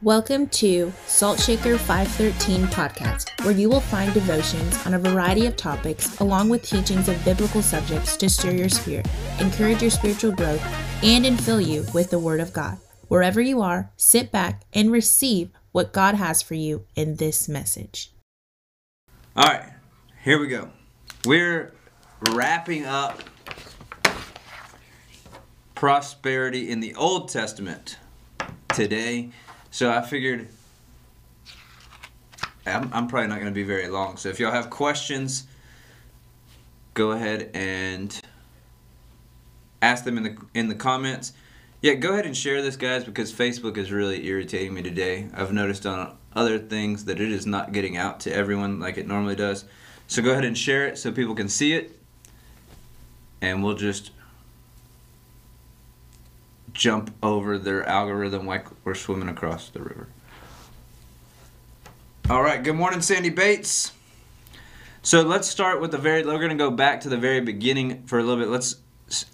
Welcome to Salt Shaker 513 podcast, where you will find devotions on a variety of topics along with teachings of biblical subjects to stir your spirit, encourage your spiritual growth, and infill you with the Word of God. Wherever you are, sit back and receive what God has for you in this message. All right, here we go. We're wrapping up prosperity in the Old Testament today. So I figured I'm, I'm probably not going to be very long. So if y'all have questions, go ahead and ask them in the in the comments. Yeah, go ahead and share this, guys, because Facebook is really irritating me today. I've noticed on other things that it is not getting out to everyone like it normally does. So go ahead and share it so people can see it. And we'll just jump over their algorithm like we're swimming across the river. All right, good morning, Sandy Bates. So let's start with the very, we're going to go back to the very beginning for a little bit. Let's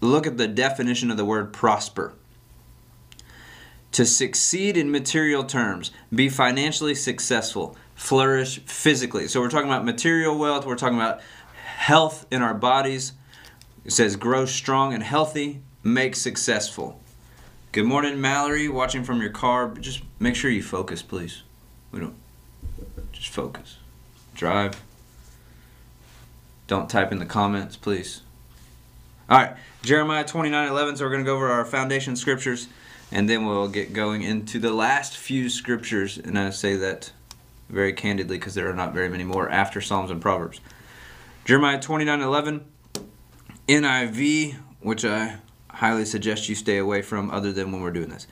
look at the definition of the word prosper. To succeed in material terms, be financially successful, flourish physically. So we're talking about material wealth, we're talking about health in our bodies. It says grow strong and healthy, make successful. Good morning, Mallory, watching from your car. Just make sure you focus, please. We don't just focus. Drive. Don't type in the comments, please. All right, Jeremiah 29 11. So we're going to go over our foundation scriptures and then we'll get going into the last few scriptures. And I say that very candidly because there are not very many more after Psalms and Proverbs. Jeremiah 29 11, NIV, which I highly suggest you stay away from other than when we're doing this.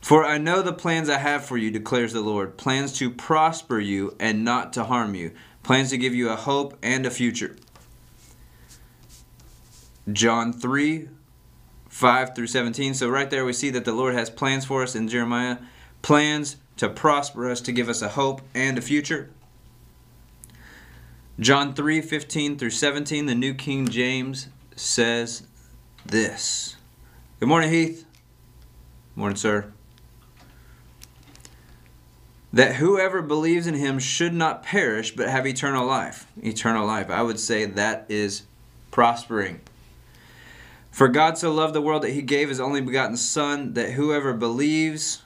For I know the plans I have for you, declares the Lord plans to prosper you and not to harm you, plans to give you a hope and a future. John 3 5 through 17. So, right there, we see that the Lord has plans for us in Jeremiah plans to prosper us, to give us a hope and a future. John 3 15 through 17, the New King James says this. Good morning, Heath. Morning, sir. That whoever believes in him should not perish but have eternal life. Eternal life. I would say that is prospering. For God so loved the world that he gave his only begotten Son, that whoever believes,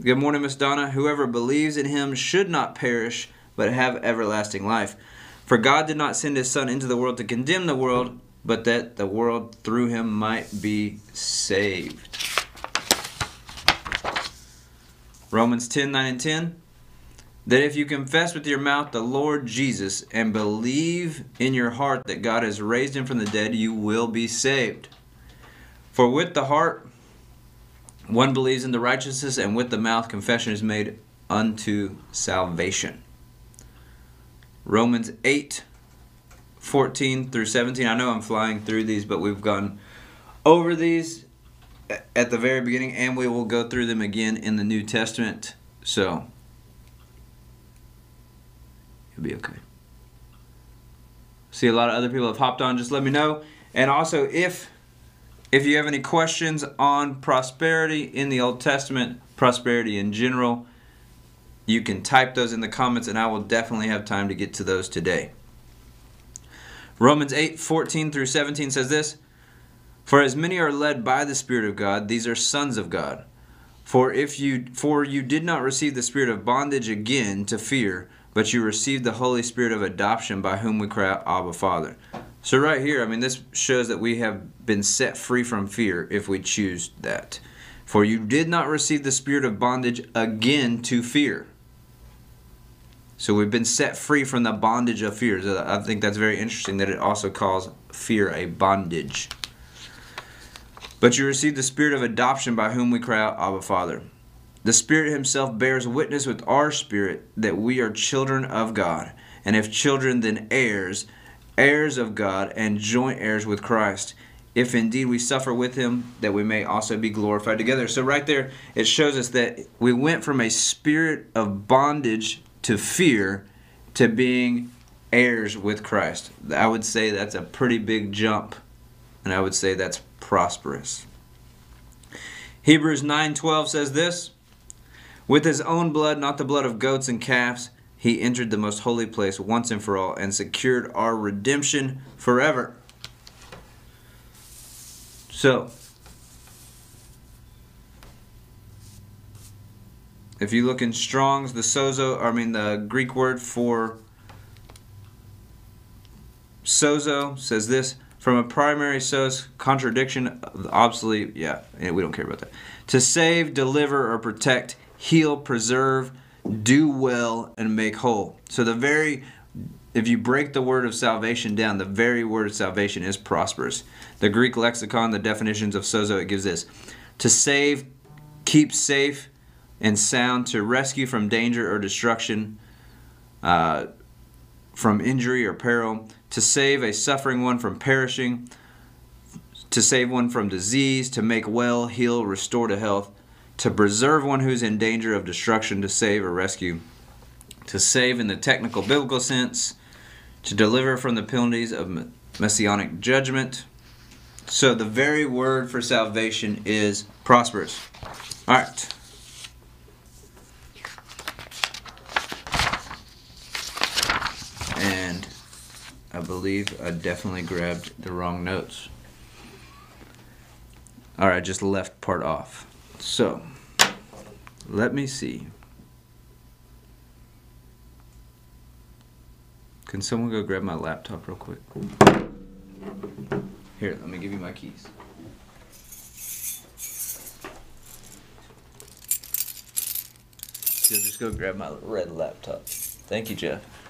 good morning, Miss Donna, whoever believes in him should not perish but have everlasting life. For God did not send his Son into the world to condemn the world, but that the world through him might be saved. Romans 10 9 and 10. That if you confess with your mouth the Lord Jesus and believe in your heart that God has raised him from the dead, you will be saved. For with the heart one believes in the righteousness, and with the mouth confession is made unto salvation. Romans 8 14 through 17. I know I'm flying through these, but we've gone over these at the very beginning, and we will go through them again in the New Testament. So, you'll be okay. See, a lot of other people have hopped on. Just let me know. And also, if if you have any questions on prosperity in the Old Testament, prosperity in general, you can type those in the comments, and I will definitely have time to get to those today. Romans 8 14 through 17 says this For as many are led by the Spirit of God, these are sons of God. For if you for you did not receive the spirit of bondage again to fear, but you received the Holy Spirit of adoption by whom we cry out, Abba Father. So right here, I mean this shows that we have been set free from fear if we choose that. For you did not receive the spirit of bondage again to fear. So we've been set free from the bondage of fear. I think that's very interesting that it also calls fear a bondage. But you received the spirit of adoption by whom we cry out, Abba Father. The Spirit Himself bears witness with our spirit that we are children of God. And if children, then heirs, heirs of God, and joint heirs with Christ. If indeed we suffer with Him, that we may also be glorified together. So, right there, it shows us that we went from a spirit of bondage to fear to being heirs with Christ. I would say that's a pretty big jump, and I would say that's prosperous. Hebrews 9:12 says this, With his own blood, not the blood of goats and calves, he entered the most holy place once and for all and secured our redemption forever. So, if you look in Strong's, the sozo, I mean the Greek word for sozo says this from a primary source contradiction obsolete yeah we don't care about that. To save deliver or protect heal preserve do well and make whole. So the very if you break the word of salvation down the very word of salvation is prosperous. The greek lexicon the definitions of sozo it gives this to save keep safe and sound to rescue from danger or destruction uh, from injury or peril to save a suffering one from perishing, to save one from disease, to make well, heal, restore to health, to preserve one who's in danger of destruction, to save or rescue, to save in the technical biblical sense, to deliver from the penalties of messianic judgment. So the very word for salvation is prosperous. All right. I believe I definitely grabbed the wrong notes. Alright, I just left part off. So, let me see. Can someone go grab my laptop real quick? Here, let me give you my keys. So just go grab my red laptop. Thank you, Jeff.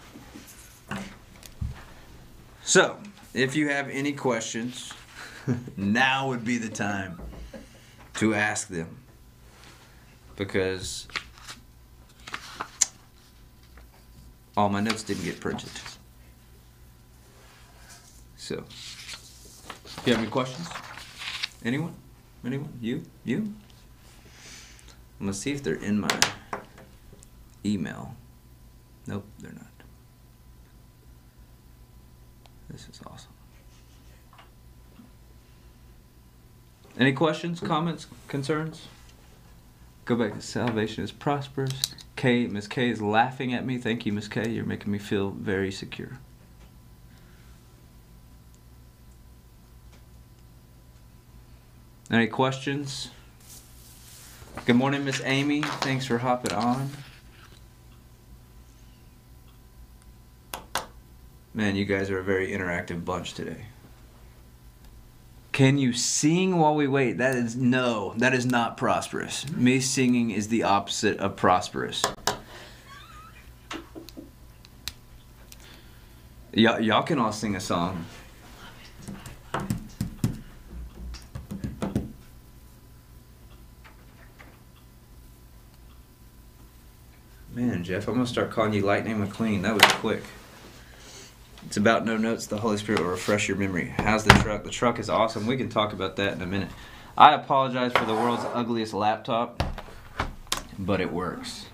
So, if you have any questions, now would be the time to ask them. Because all my notes didn't get printed. So, you have any questions? Anyone? Anyone? You? You? I'm gonna see if they're in my email. Nope, they're not. This is awesome. Any questions, comments, concerns? Go back to salvation is prosperous. Kay, Miss Kay is laughing at me. Thank you, Miss Kay. You're making me feel very secure. Any questions? Good morning, Miss Amy. Thanks for hopping on. Man, you guys are a very interactive bunch today. Can you sing while we wait? That is no, that is not prosperous. Me singing is the opposite of prosperous. Y- y'all can all sing a song. Man, Jeff, I'm gonna start calling you Lightning McQueen. That was quick. It's about no notes. The Holy Spirit will refresh your memory. How's the truck? The truck is awesome. We can talk about that in a minute. I apologize for the world's ugliest laptop, but it works.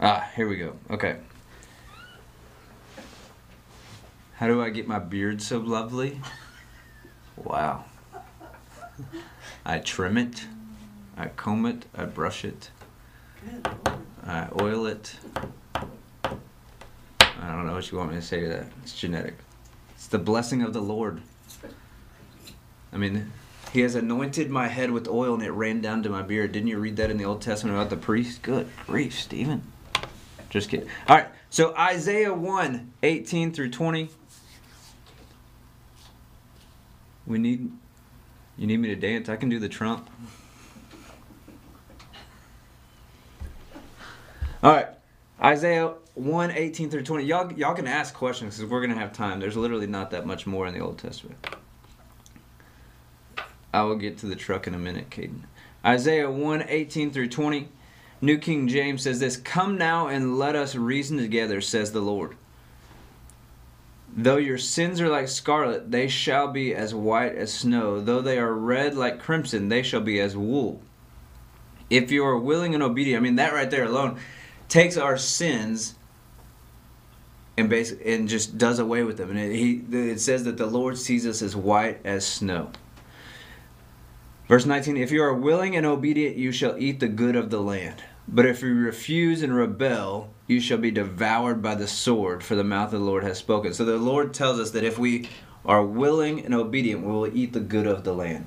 Ah, here we go. Okay. How do I get my beard so lovely? Wow. I trim it, I comb it, I brush it, I oil it. I don't know what you want me to say to that. It's genetic. It's the blessing of the Lord. I mean, He has anointed my head with oil and it ran down to my beard. Didn't you read that in the Old Testament about the priest? Good grief, Stephen. Just kidding. All right, so Isaiah 1 18 through 20. We need. You need me to dance? I can do the trump. All right. Isaiah 1 18 through 20. Y'all, y'all can ask questions because we're to have time. There's literally not that much more in the Old Testament. I will get to the truck in a minute, Caden. Isaiah 1 18 through 20. New King James says this Come now and let us reason together, says the Lord. Though your sins are like scarlet, they shall be as white as snow. Though they are red like crimson, they shall be as wool. If you are willing and obedient, I mean that right there alone takes our sins and basically and just does away with them. And it, he it says that the Lord sees us as white as snow. Verse 19, if you are willing and obedient, you shall eat the good of the land. But if you refuse and rebel, you shall be devoured by the sword, for the mouth of the Lord has spoken. So the Lord tells us that if we are willing and obedient, we will eat the good of the land.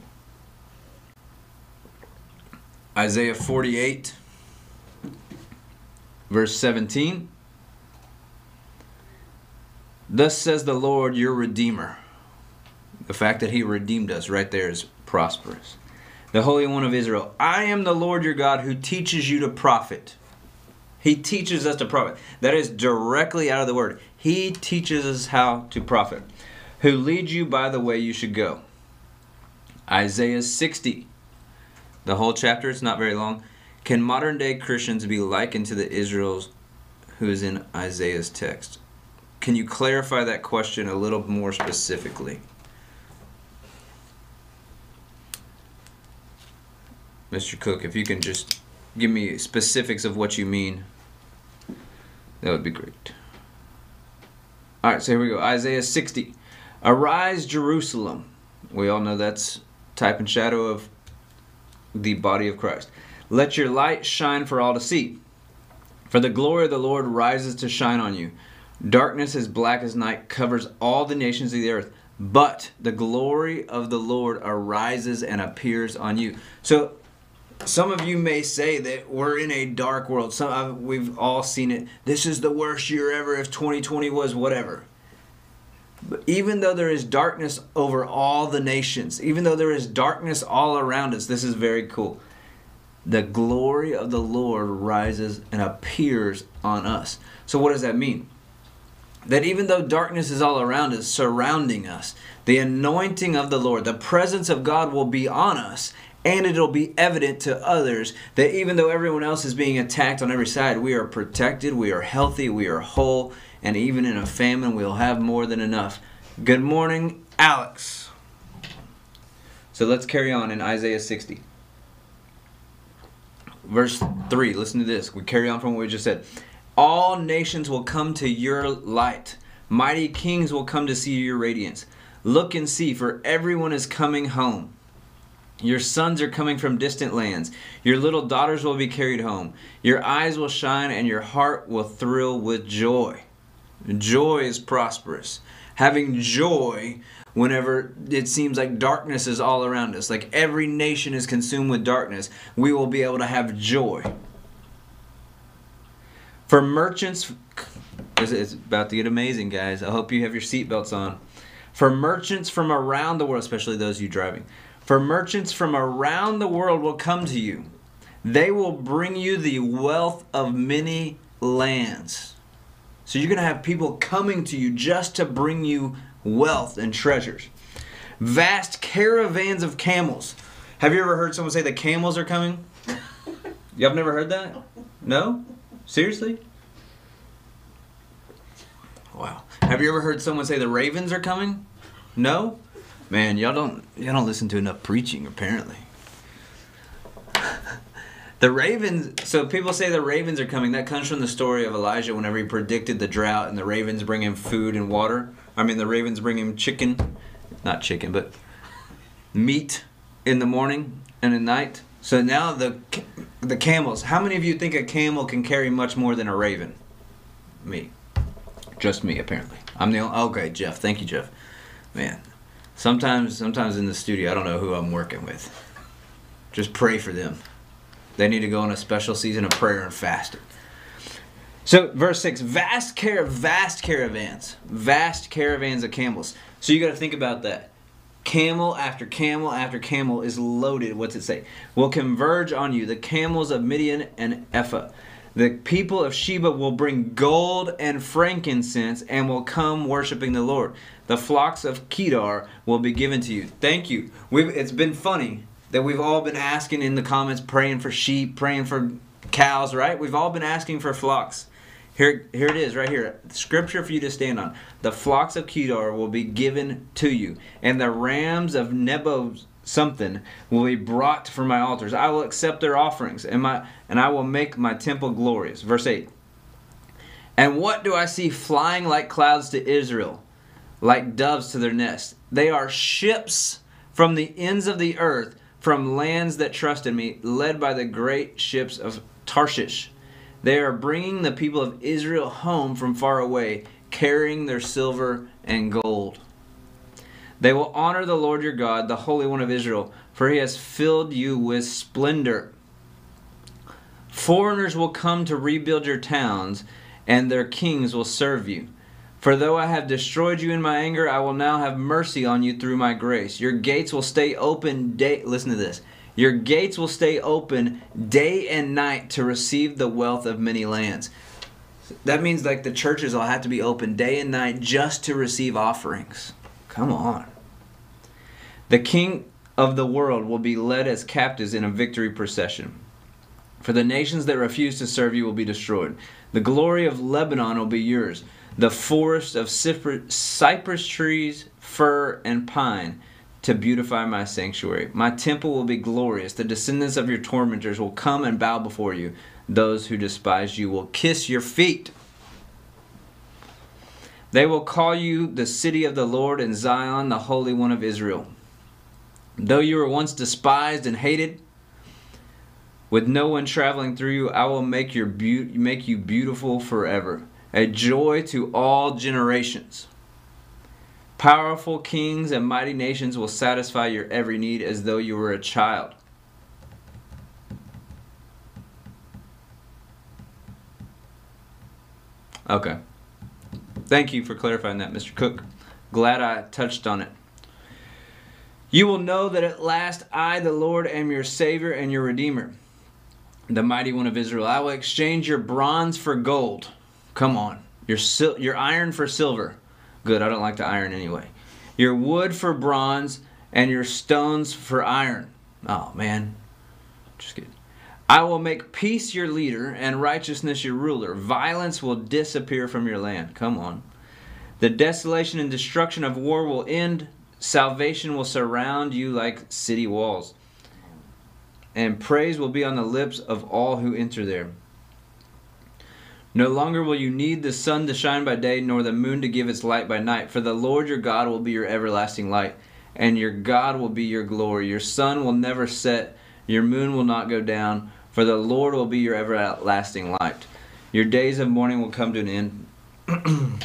Isaiah 48, verse 17. Thus says the Lord, your Redeemer. The fact that He redeemed us right there is prosperous. The Holy One of Israel, I am the Lord your God who teaches you to profit. He teaches us to profit. That is directly out of the Word. He teaches us how to profit. Who leads you by the way you should go. Isaiah 60. The whole chapter, it's not very long. Can modern day Christians be likened to the Israels who is in Isaiah's text? Can you clarify that question a little more specifically? Mr. Cook, if you can just give me specifics of what you mean, that would be great. All right, so here we go. Isaiah 60. Arise, Jerusalem. We all know that's type and shadow of the body of Christ. Let your light shine for all to see. For the glory of the Lord rises to shine on you. Darkness as black as night covers all the nations of the earth, but the glory of the Lord arises and appears on you. So, some of you may say that we're in a dark world. Some uh, we've all seen it. This is the worst year ever. If 2020 was whatever. But even though there is darkness over all the nations, even though there is darkness all around us, this is very cool. The glory of the Lord rises and appears on us. So, what does that mean? that even though darkness is all around us, surrounding us, the anointing of the Lord, the presence of God will be on us, and it'll be evident to others that even though everyone else is being attacked on every side, we are protected, we are healthy, we are whole, and even in a famine, we'll have more than enough. Good morning, Alex. So let's carry on in Isaiah 60. Verse 3, listen to this. We carry on from what we just said. All nations will come to your light. Mighty kings will come to see your radiance. Look and see, for everyone is coming home. Your sons are coming from distant lands. Your little daughters will be carried home. Your eyes will shine and your heart will thrill with joy. Joy is prosperous. Having joy whenever it seems like darkness is all around us, like every nation is consumed with darkness, we will be able to have joy. For merchants, it's about to get amazing, guys. I hope you have your seatbelts on. For merchants from around the world, especially those you driving, for merchants from around the world will come to you. They will bring you the wealth of many lands. So you're going to have people coming to you just to bring you wealth and treasures. Vast caravans of camels. Have you ever heard someone say the camels are coming? Y'all never heard that? No? Seriously? Wow. Have you ever heard someone say the ravens are coming? No? Man, y'all don't y'all don't listen to enough preaching apparently. the ravens so people say the ravens are coming. That comes from the story of Elijah whenever he predicted the drought and the ravens bring him food and water. I mean the ravens bring him chicken, not chicken, but meat in the morning and at night. So now the the camels. How many of you think a camel can carry much more than a raven? Me. Just me, apparently. I'm the only. Okay, Jeff. Thank you, Jeff. Man, sometimes sometimes in the studio, I don't know who I'm working with. Just pray for them. They need to go on a special season of prayer and fasting. So, verse 6 vast, car- vast caravans, vast caravans of camels. So, you got to think about that camel after camel after camel is loaded. What's it say? Will converge on you, the camels of Midian and Ephah. The people of Sheba will bring gold and frankincense and will come worshiping the Lord. The flocks of Kedar will be given to you. Thank you. We've, it's been funny that we've all been asking in the comments, praying for sheep, praying for cows, right? We've all been asking for flocks. Here, here it is, right here. Scripture for you to stand on. The flocks of Kedar will be given to you, and the rams of Nebo something will be brought from my altars. I will accept their offerings, and my and I will make my temple glorious. Verse 8. And what do I see flying like clouds to Israel, like doves to their nest? They are ships from the ends of the earth, from lands that trust in me, led by the great ships of Tarshish. They are bringing the people of Israel home from far away, carrying their silver and gold. They will honor the Lord your God, the Holy One of Israel, for he has filled you with splendor. Foreigners will come to rebuild your towns, and their kings will serve you. For though I have destroyed you in my anger, I will now have mercy on you through my grace. Your gates will stay open day listen to this. Your gates will stay open day and night to receive the wealth of many lands. That means like the churches will have to be open day and night just to receive offerings. Come on. The king of the world will be led as captives in a victory procession. For the nations that refuse to serve you will be destroyed. The glory of Lebanon will be yours, the forest of cypress trees, fir, and pine to beautify my sanctuary. My temple will be glorious. The descendants of your tormentors will come and bow before you. Those who despise you will kiss your feet. They will call you the city of the Lord and Zion, the Holy One of Israel. Though you were once despised and hated, with no one traveling through you, I will make your be- make you beautiful forever, a joy to all generations. Powerful kings and mighty nations will satisfy your every need as though you were a child. Okay. Thank you for clarifying that, Mr. Cook. Glad I touched on it. You will know that at last I, the Lord, am your Savior and your Redeemer, the mighty one of Israel. I will exchange your bronze for gold. Come on. Your, sil- your iron for silver. Good, I don't like the iron anyway. Your wood for bronze and your stones for iron. Oh, man. Just kidding. I will make peace your leader and righteousness your ruler. Violence will disappear from your land. Come on. The desolation and destruction of war will end Salvation will surround you like city walls, and praise will be on the lips of all who enter there. No longer will you need the sun to shine by day, nor the moon to give its light by night, for the Lord your God will be your everlasting light, and your God will be your glory. Your sun will never set, your moon will not go down, for the Lord will be your everlasting light. Your days of mourning will come to an end.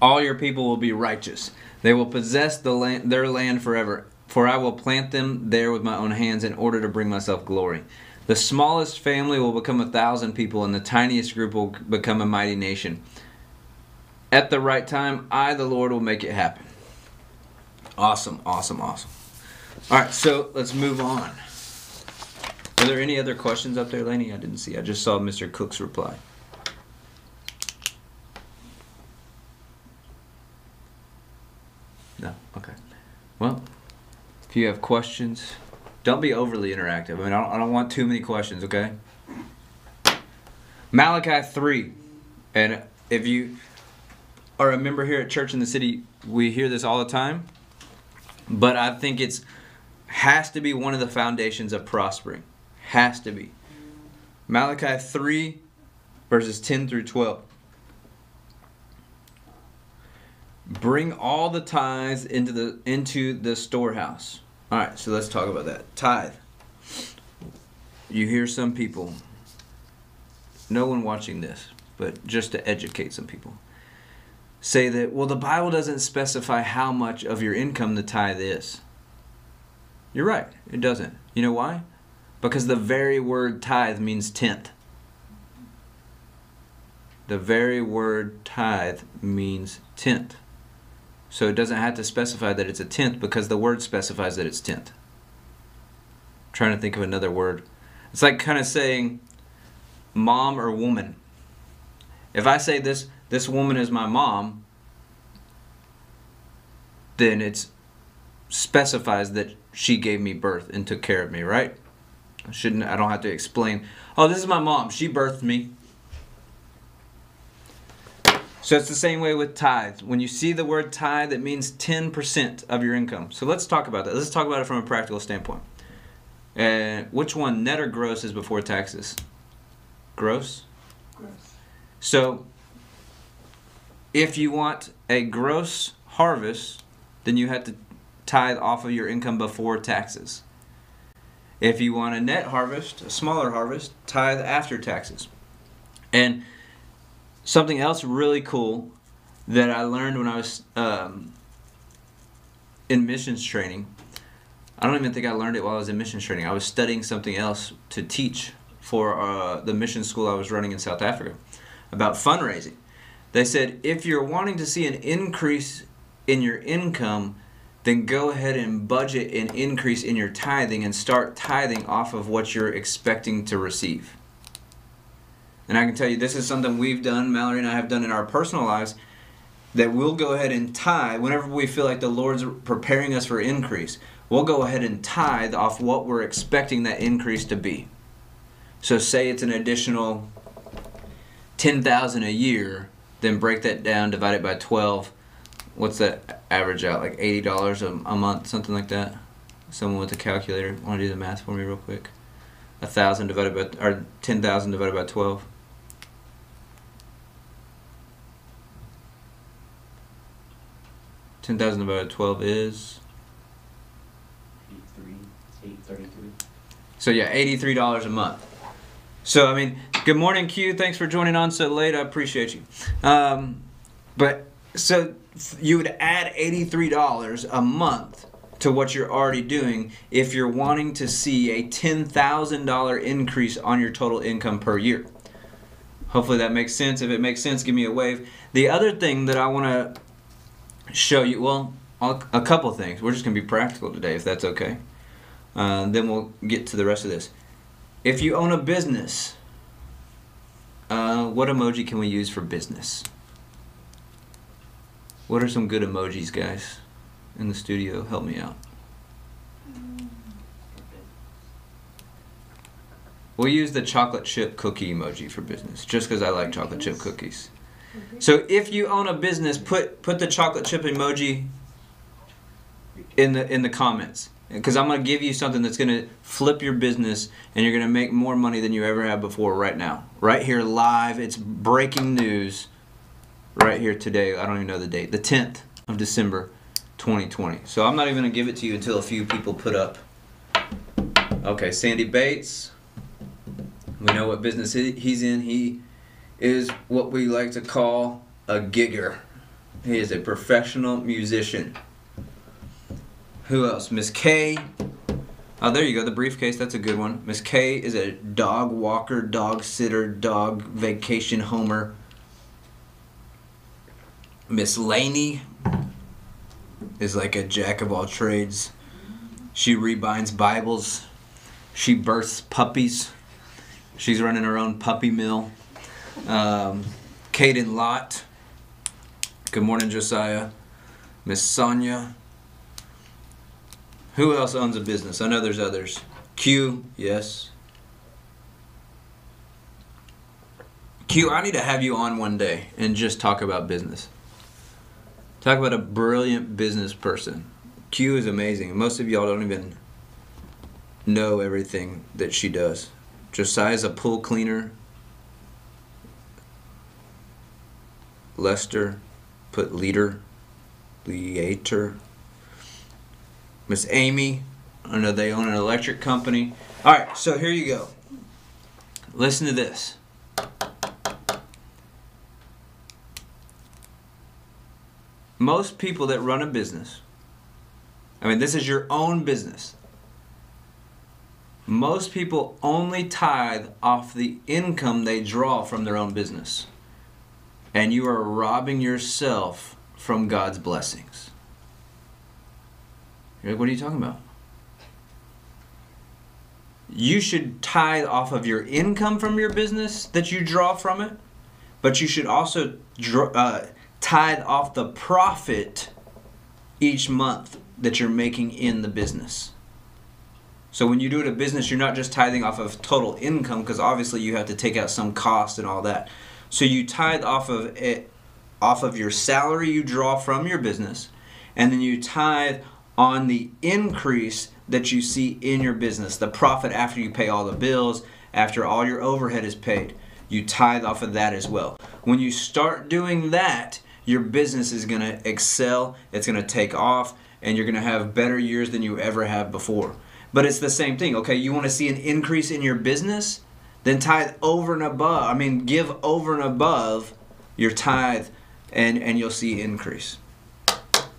All your people will be righteous. They will possess the land, their land forever. For I will plant them there with my own hands in order to bring myself glory. The smallest family will become a thousand people, and the tiniest group will become a mighty nation. At the right time, I, the Lord, will make it happen. Awesome, awesome, awesome. All right, so let's move on. Are there any other questions up there, Laney? I didn't see. I just saw Mr. Cook's reply. No. Okay. Well, you have questions, don't be overly interactive. I mean, I don't, I don't want too many questions. Okay. Malachi three, and if you are a member here at Church in the City, we hear this all the time. But I think it's has to be one of the foundations of prospering. Has to be. Malachi 3, verses 10 through 12. Bring all the tithes into the into the storehouse. All right, so let's talk about that. Tithe. You hear some people, no one watching this, but just to educate some people, say that, well, the Bible doesn't specify how much of your income the tithe is. You're right, it doesn't. You know why? Because the very word tithe means tenth. The very word tithe means tenth. So it doesn't have to specify that it's a tenth because the word specifies that it's tenth. I'm trying to think of another word. It's like kind of saying mom or woman. If I say this this woman is my mom, then it specifies that she gave me birth and took care of me, right? I shouldn't I don't have to explain, "Oh, this is my mom. She birthed me." So it's the same way with tithe. When you see the word tithe, it means 10% of your income. So let's talk about that. Let's talk about it from a practical standpoint. Uh, which one, net or gross, is before taxes? Gross? Gross. So if you want a gross harvest, then you have to tithe off of your income before taxes. If you want a net harvest, a smaller harvest, tithe after taxes. And something else really cool that I learned when I was um, in missions training. I don't even think I learned it while I was in missions training. I was studying something else to teach for uh, the mission school I was running in South Africa about fundraising. They said if you're wanting to see an increase in your income, then go ahead and budget an increase in your tithing and start tithing off of what you're expecting to receive. And I can tell you, this is something we've done, Mallory and I have done in our personal lives, that we'll go ahead and tithe whenever we feel like the Lord's preparing us for increase. We'll go ahead and tithe off what we're expecting that increase to be. So, say it's an additional 10,000 a year, then break that down, divide it by 12. What's that average out? Like $80 a, a month, something like that? Someone with a calculator, want to do the math for me real quick? A thousand divided by, or 10,000 divided by 12. Ten thousand divided by twelve is Eight-three, eight thirty-three. so yeah, eighty three dollars a month. So I mean, good morning, Q. Thanks for joining on so late. I appreciate you. Um, but so you would add eighty three dollars a month to what you're already doing if you're wanting to see a ten thousand dollar increase on your total income per year. Hopefully that makes sense. If it makes sense, give me a wave. The other thing that I want to show you, well, a couple things. We're just gonna be practical today, if that's okay. Uh, then we'll get to the rest of this. If you own a business, uh, what emoji can we use for business? What are some good emojis, guys, in the studio? Help me out. We'll use the chocolate chip cookie emoji for business, just because I like chocolate chip cookies. Mm-hmm. So if you own a business, put put the chocolate chip emoji in the in the comments because I'm gonna give you something that's gonna flip your business and you're gonna make more money than you ever have before right now, right here live. It's breaking news, right here today. I don't even know the date, the 10th of December, 2020. So I'm not even gonna give it to you until a few people put up. Okay, Sandy Bates. We know what business he's in. He is what we like to call a gigger. He is a professional musician. Who else? Miss Kay. Oh, there you go. The briefcase. That's a good one. Miss Kay is a dog walker, dog sitter, dog vacation homer. Miss Laney is like a jack of all trades. She rebinds Bibles. She births puppies. She's running her own puppy mill. Um, Caden Lott. Good morning, Josiah. Miss Sonia. Who else owns a business? I know there's others. Q, yes. Q, I need to have you on one day and just talk about business. Talk about a brilliant business person. Q is amazing. Most of y'all don't even know everything that she does. Josiah's a pool cleaner. Lester put leader, leader. Miss Amy, I know they own an electric company. All right, so here you go. Listen to this. Most people that run a business, I mean, this is your own business. Most people only tithe off the income they draw from their own business. And you are robbing yourself from God's blessings. You're like, what are you talking about? You should tithe off of your income from your business that you draw from it, but you should also draw, uh, tithe off the profit each month that you're making in the business. So when you do it a business, you're not just tithing off of total income because obviously you have to take out some cost and all that. So you tithe off of it off of your salary you draw from your business, and then you tithe on the increase that you see in your business, the profit after you pay all the bills, after all your overhead is paid. You tithe off of that as well. When you start doing that, your business is going to excel, it's going to take off, and you're going to have better years than you ever have before. But it's the same thing, okay? You want to see an increase in your business? Then tithe over and above. I mean, give over and above your tithe, and, and you'll see increase.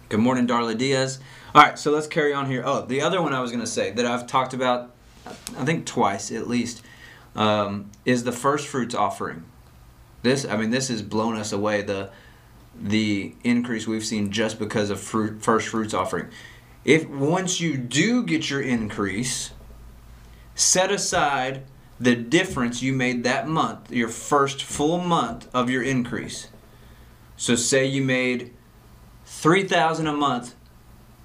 Good morning, Darla Diaz. All right, so let's carry on here. Oh, the other one I was going to say that I've talked about, I think twice at least, um, is the first fruits offering. This, I mean, this has blown us away. The the increase we've seen just because of fruit, first fruits offering. If once you do get your increase, set aside the difference you made that month, your first full month of your increase. So say you made 3000 a month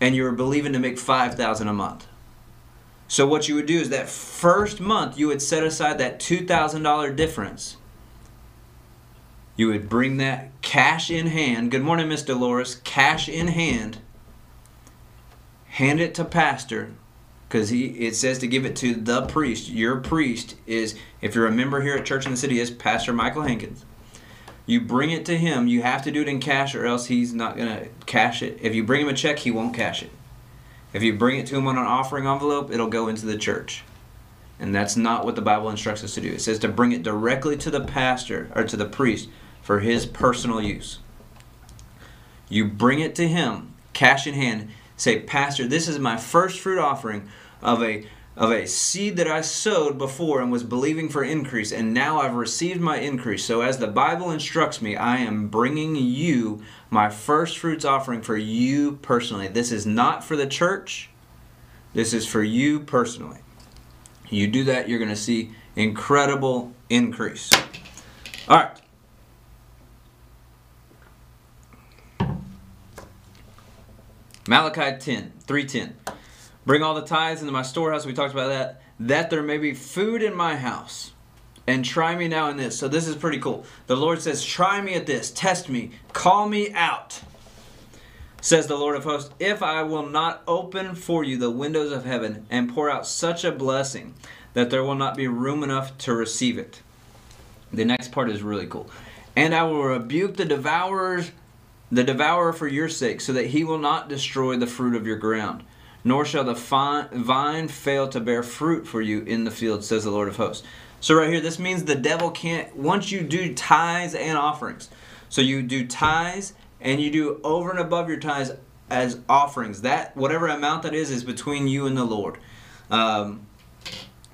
and you were believing to make 5000 a month. So what you would do is that first month you would set aside that $2000 difference you would bring that cash in hand. Good morning, Miss Dolores. Cash in hand. Hand it to pastor because he it says to give it to the priest. Your priest is if you're a member here at Church in the City is Pastor Michael Hankins. You bring it to him. You have to do it in cash or else he's not to cash it. If you bring him a check, he won't cash it. If you bring it to him on an offering envelope, it'll go into the church. And that's not what the Bible instructs us to do. It says to bring it directly to the pastor or to the priest for his personal use. You bring it to him, cash in hand. Say, Pastor, this is my first fruit offering of a of a seed that I sowed before and was believing for increase, and now I've received my increase. So, as the Bible instructs me, I am bringing you my first fruits offering for you personally. This is not for the church, this is for you personally. You do that, you're going to see incredible increase. All right. Malachi 10, 310. Bring all the tithes into my storehouse. We talked about that. That there may be food in my house. And try me now in this. So this is pretty cool. The Lord says, Try me at this. Test me. Call me out. Says the Lord of hosts, If I will not open for you the windows of heaven and pour out such a blessing that there will not be room enough to receive it. The next part is really cool. And I will rebuke the devourers the devourer for your sake, so that he will not destroy the fruit of your ground. Nor shall the vine fail to bear fruit for you in the field, says the Lord of hosts. So, right here, this means the devil can't, once you do tithes and offerings, so you do tithes and you do over and above your tithes as offerings. That, whatever amount that is, is between you and the Lord. Um,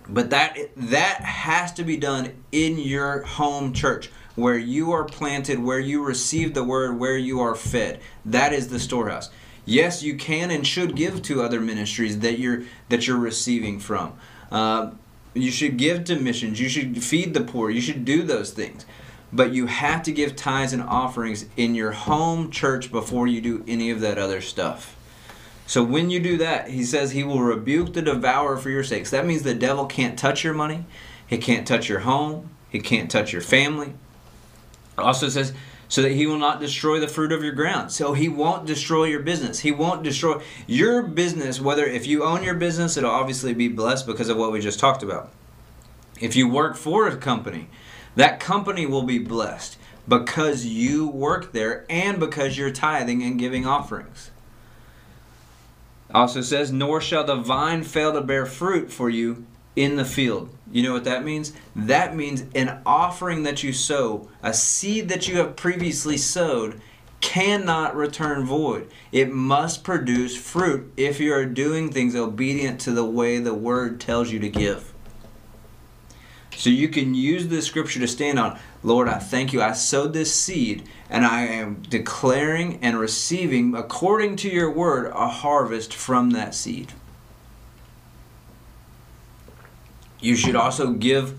but that that has to be done in your home church where you are planted, where you receive the word, where you are fed. That is the storehouse. Yes, you can and should give to other ministries that you're that you're receiving from. Uh, you should give to missions. You should feed the poor. You should do those things. But you have to give tithes and offerings in your home church before you do any of that other stuff. So when you do that, he says he will rebuke the devourer for your sakes. That means the devil can't touch your money. He can't touch your home. He can't touch your family. Also says, so that he will not destroy the fruit of your ground. So he won't destroy your business. He won't destroy your business, whether if you own your business, it'll obviously be blessed because of what we just talked about. If you work for a company, that company will be blessed because you work there and because you're tithing and giving offerings. Also says, Nor shall the vine fail to bear fruit for you in the field. You know what that means? That means an offering that you sow, a seed that you have previously sowed, cannot return void. It must produce fruit if you are doing things obedient to the way the word tells you to give. So you can use the scripture to stand on. Lord, I thank you. I sowed this seed and I am declaring and receiving, according to your word, a harvest from that seed. You should also give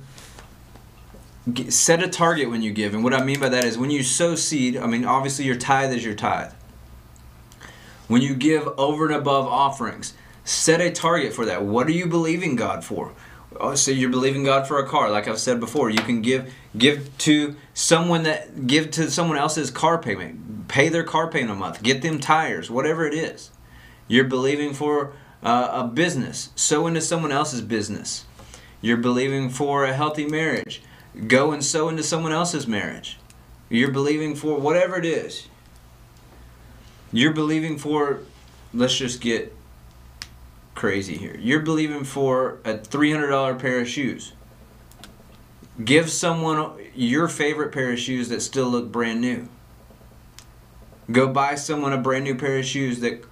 set a target when you give. And what I mean by that is when you sow seed, I mean obviously your tithe is your tithe. When you give over and above offerings, set a target for that. What are you believing God for? Oh, so you're believing God for a car, like I've said before. You can give give to someone that give to someone else's car payment, pay their car payment a month, get them tires, whatever it is. You're believing for uh, a business, sow into someone else's business. You're believing for a healthy marriage, go and sow into someone else's marriage. You're believing for whatever it is. You're believing for, let's just get crazy here. You're believing for a $300 pair of shoes. Give someone your favorite pair of shoes that still look brand new. Go buy someone a brand new pair of shoes that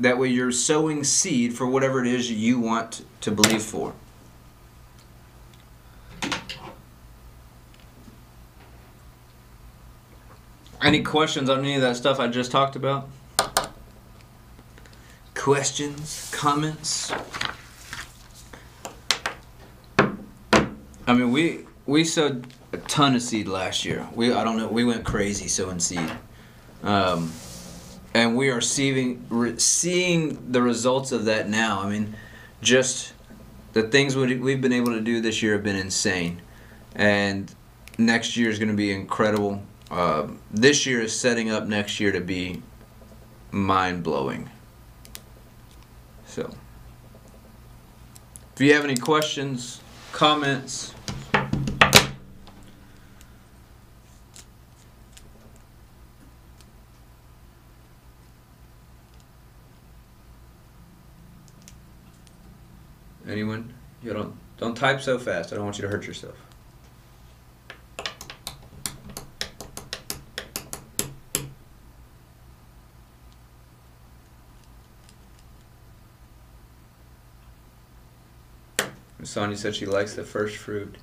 that way you're sowing seed for whatever it is you want to believe for. Any questions on any of that stuff I just talked about? Questions, comments? I mean, we we sowed a ton of seed last year. We I don't know, we went crazy sowing seed, um, and we are seeing re, seeing the results of that now. I mean, just the things we, we've been able to do this year have been insane, and next year is going to be incredible. Uh, this year is setting up next year to be mind blowing. So, if you have any questions, comments, anyone? You don't don't type so fast. I don't want you to hurt yourself. Sonia said she likes the first fruit.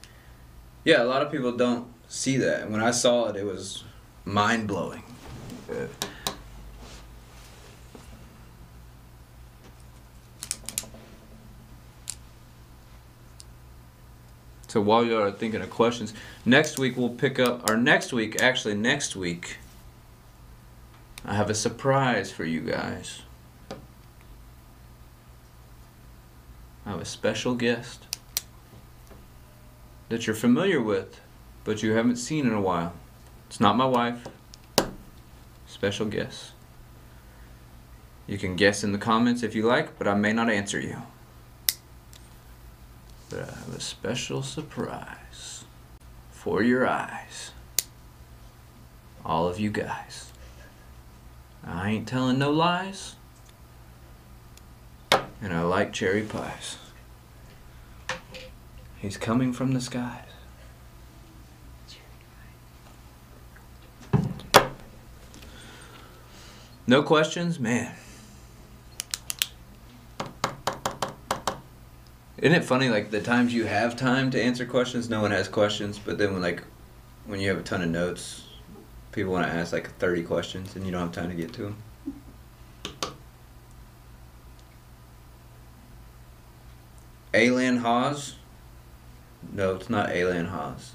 Yeah, a lot of people don't see that. When I saw it, it was mind blowing. So while you are thinking of questions, next week we'll pick up, or next week, actually, next week, I have a surprise for you guys. I have a special guest that you're familiar with, but you haven't seen in a while. It's not my wife. Special guest. You can guess in the comments if you like, but I may not answer you. But I have a special surprise for your eyes. All of you guys. I ain't telling no lies. And I like cherry pies. He's coming from the skies. No questions? Man. Isn't it funny, like, the times you have time to answer questions, no one has questions, but then when, like, when you have a ton of notes, people want to ask, like, 30 questions, and you don't have time to get to them? Alan Haas? No, it's not Alien Haas.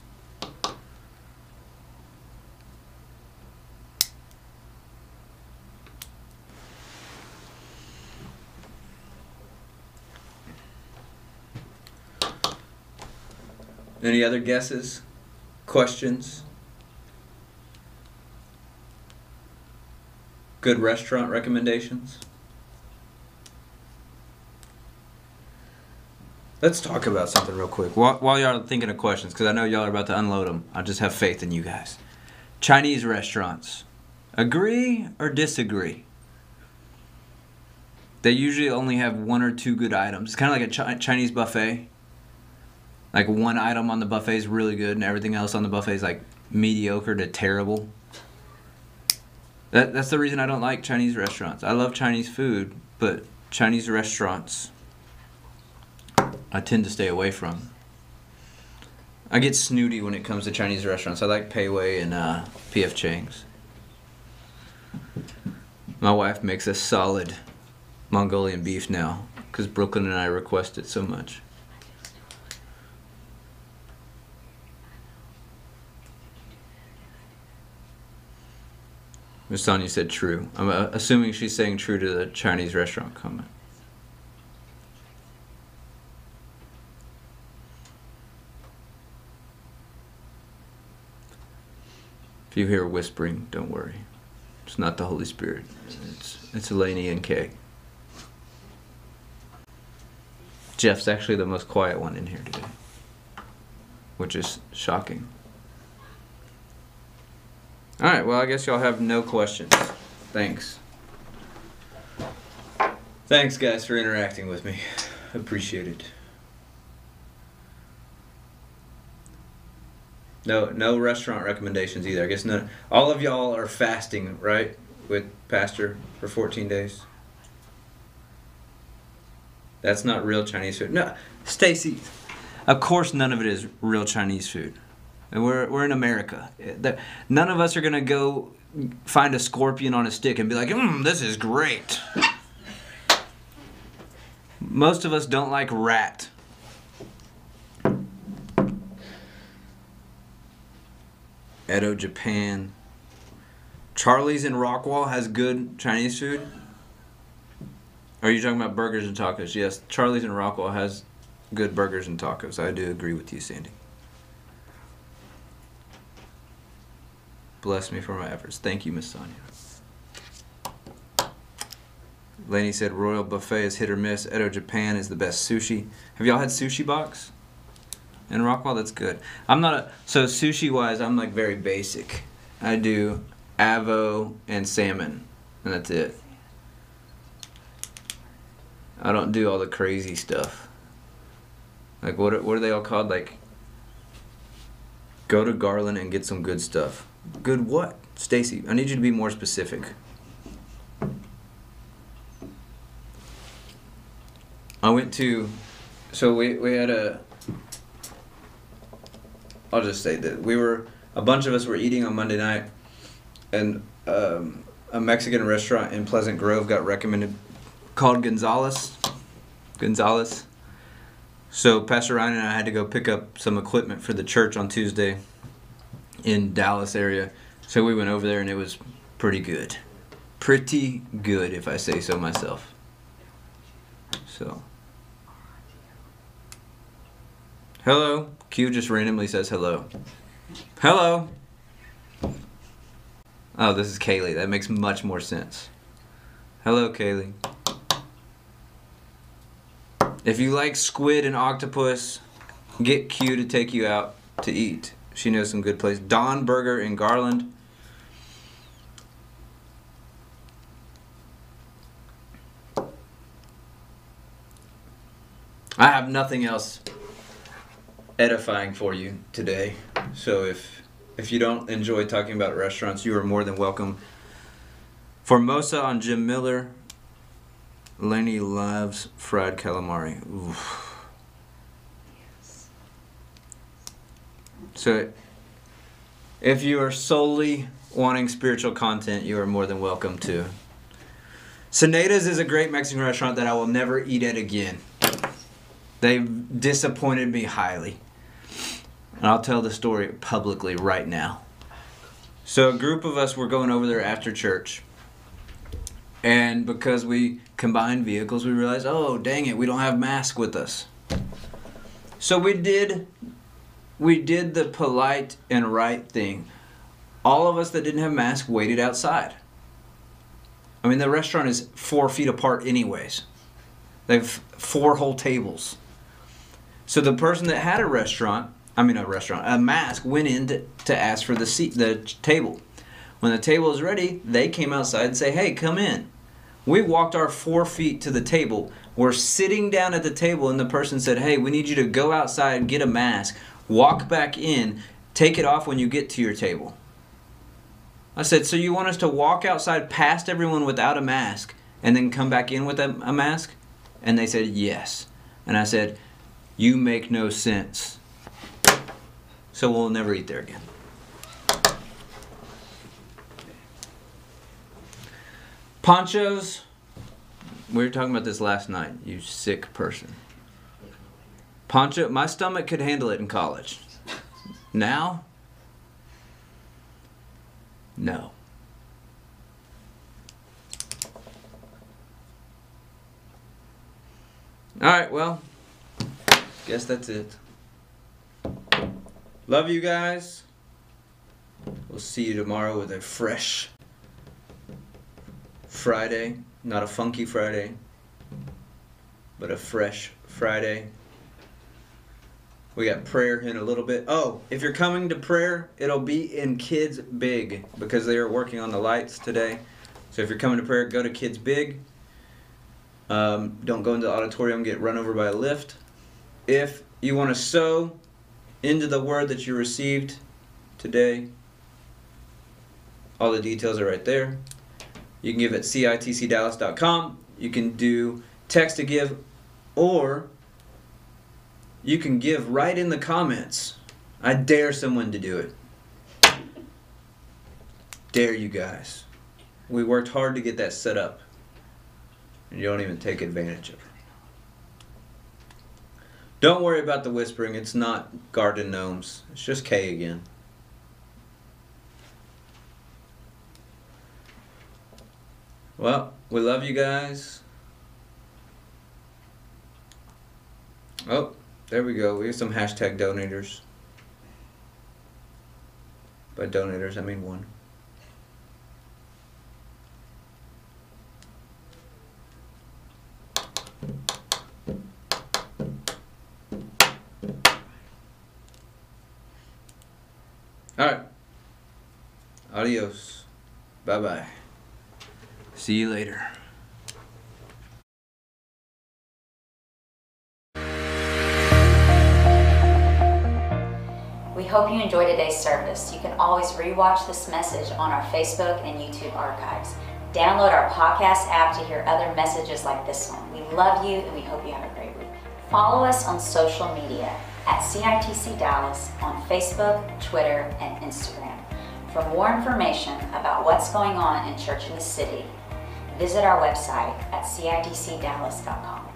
Any other guesses? Questions? Good restaurant recommendations? Let's talk about something real quick while, while y'all are thinking of questions, because I know y'all are about to unload them. I just have faith in you guys. Chinese restaurants. Agree or disagree? They usually only have one or two good items. It's kind of like a chi- Chinese buffet. Like one item on the buffet is really good, and everything else on the buffet is like mediocre to terrible. That, that's the reason I don't like Chinese restaurants. I love Chinese food, but Chinese restaurants I tend to stay away from. I get snooty when it comes to Chinese restaurants. I like Pei Wei and uh, P.F. Chang's. My wife makes a solid Mongolian beef now because Brooklyn and I request it so much. Miss Sonia said true. I'm uh, assuming she's saying true to the Chinese restaurant comment. If you hear whispering, don't worry. It's not the Holy Spirit. It's it's Elaney and Kay. Jeff's actually the most quiet one in here today, which is shocking. All right, well, I guess y'all have no questions. Thanks. Thanks, guys, for interacting with me. Appreciate it. No, no restaurant recommendations either. I guess none. All of y'all are fasting, right, with Pastor for 14 days. That's not real Chinese food. No, Stacy. Of course, none of it is real Chinese food. We're we're in America. None of us are gonna go find a scorpion on a stick and be like, "Mmm, this is great." Most of us don't like rat. Edo, Japan. Charlie's in Rockwall has good Chinese food. Are you talking about burgers and tacos? Yes, Charlie's in Rockwall has good burgers and tacos. I do agree with you, Sandy. Bless me for my efforts. Thank you, Miss Sonia. Laney said Royal Buffet is hit or miss. Edo Japan is the best sushi. Have y'all had Sushi Box? In Rockwall, that's good. I'm not a so sushi wise. I'm like very basic. I do avo and salmon, and that's it. I don't do all the crazy stuff. Like what? Are, what are they all called? Like go to Garland and get some good stuff. Good what? Stacy, I need you to be more specific. I went to, so we, we had a, I'll just say that we were, a bunch of us were eating on Monday night, and um, a Mexican restaurant in Pleasant Grove got recommended called Gonzalez. Gonzalez. So Pastor Ryan and I had to go pick up some equipment for the church on Tuesday in Dallas area. So we went over there and it was pretty good. Pretty good if I say so myself. So Hello. Q just randomly says hello. Hello. Oh, this is Kaylee. That makes much more sense. Hello, Kaylee. If you like squid and octopus, get Q to take you out to eat. She knows some good places. Don Burger in Garland. I have nothing else edifying for you today. So if if you don't enjoy talking about restaurants, you are more than welcome. Formosa on Jim Miller. Lenny loves fried calamari. Oof. So, if you are solely wanting spiritual content, you are more than welcome to. Soneda's is a great Mexican restaurant that I will never eat at again. They've disappointed me highly. And I'll tell the story publicly right now. So, a group of us were going over there after church. And because we combined vehicles, we realized, oh, dang it, we don't have masks with us. So, we did we did the polite and right thing. All of us that didn't have masks waited outside. I mean, the restaurant is four feet apart, anyways. They have four whole tables. So the person that had a restaurant, I mean a restaurant, a mask, went in to, to ask for the seat, the table. When the table was ready, they came outside and say, "Hey, come in." We walked our four feet to the table. We're sitting down at the table, and the person said, "Hey, we need you to go outside and get a mask walk back in, take it off when you get to your table. I said, So you want us to walk outside past everyone without a mask and then come back in with a, a mask? And they said, Yes. And I said, You make no sense. So we'll never eat there again. Panchos. We were talking about this last night, you sick person. Pancho, my stomach could handle it in college. Now, no. All right, well, guess that's it. Love you guys. We'll see you tomorrow with a fresh Friday. Not a funky Friday, but a fresh Friday. We got prayer in a little bit. Oh, if you're coming to prayer, it'll be in Kids Big because they are working on the lights today. So if you're coming to prayer, go to Kids Big. Um, don't go into the auditorium, get run over by a lift. If you want to sow into the word that you received today, all the details are right there. You can give at citcdallas.com. You can do text to give, or you can give right in the comments. I dare someone to do it. Dare you guys. We worked hard to get that set up, and you don't even take advantage of it. Don't worry about the whispering. It's not garden gnomes. It's just Kay again. Well, we love you guys. Oh, there we go. We have some hashtag donators. By donators, I mean one. All right. Adios. Bye bye. See you later. We hope you enjoyed today's service. You can always rewatch this message on our Facebook and YouTube archives. Download our podcast app to hear other messages like this one. We love you and we hope you have a great week. Follow us on social media at CITC Dallas on Facebook, Twitter, and Instagram. For more information about what's going on in church in the city, visit our website at citcdallas.com.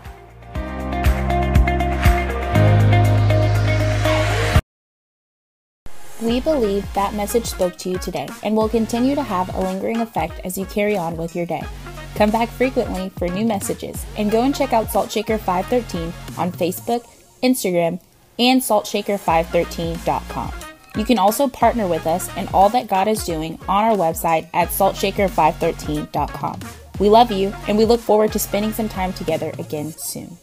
We believe that message spoke to you today and will continue to have a lingering effect as you carry on with your day. Come back frequently for new messages and go and check out Saltshaker 513 on Facebook, Instagram, and saltshaker513.com. You can also partner with us in all that God is doing on our website at saltshaker513.com. We love you and we look forward to spending some time together again soon.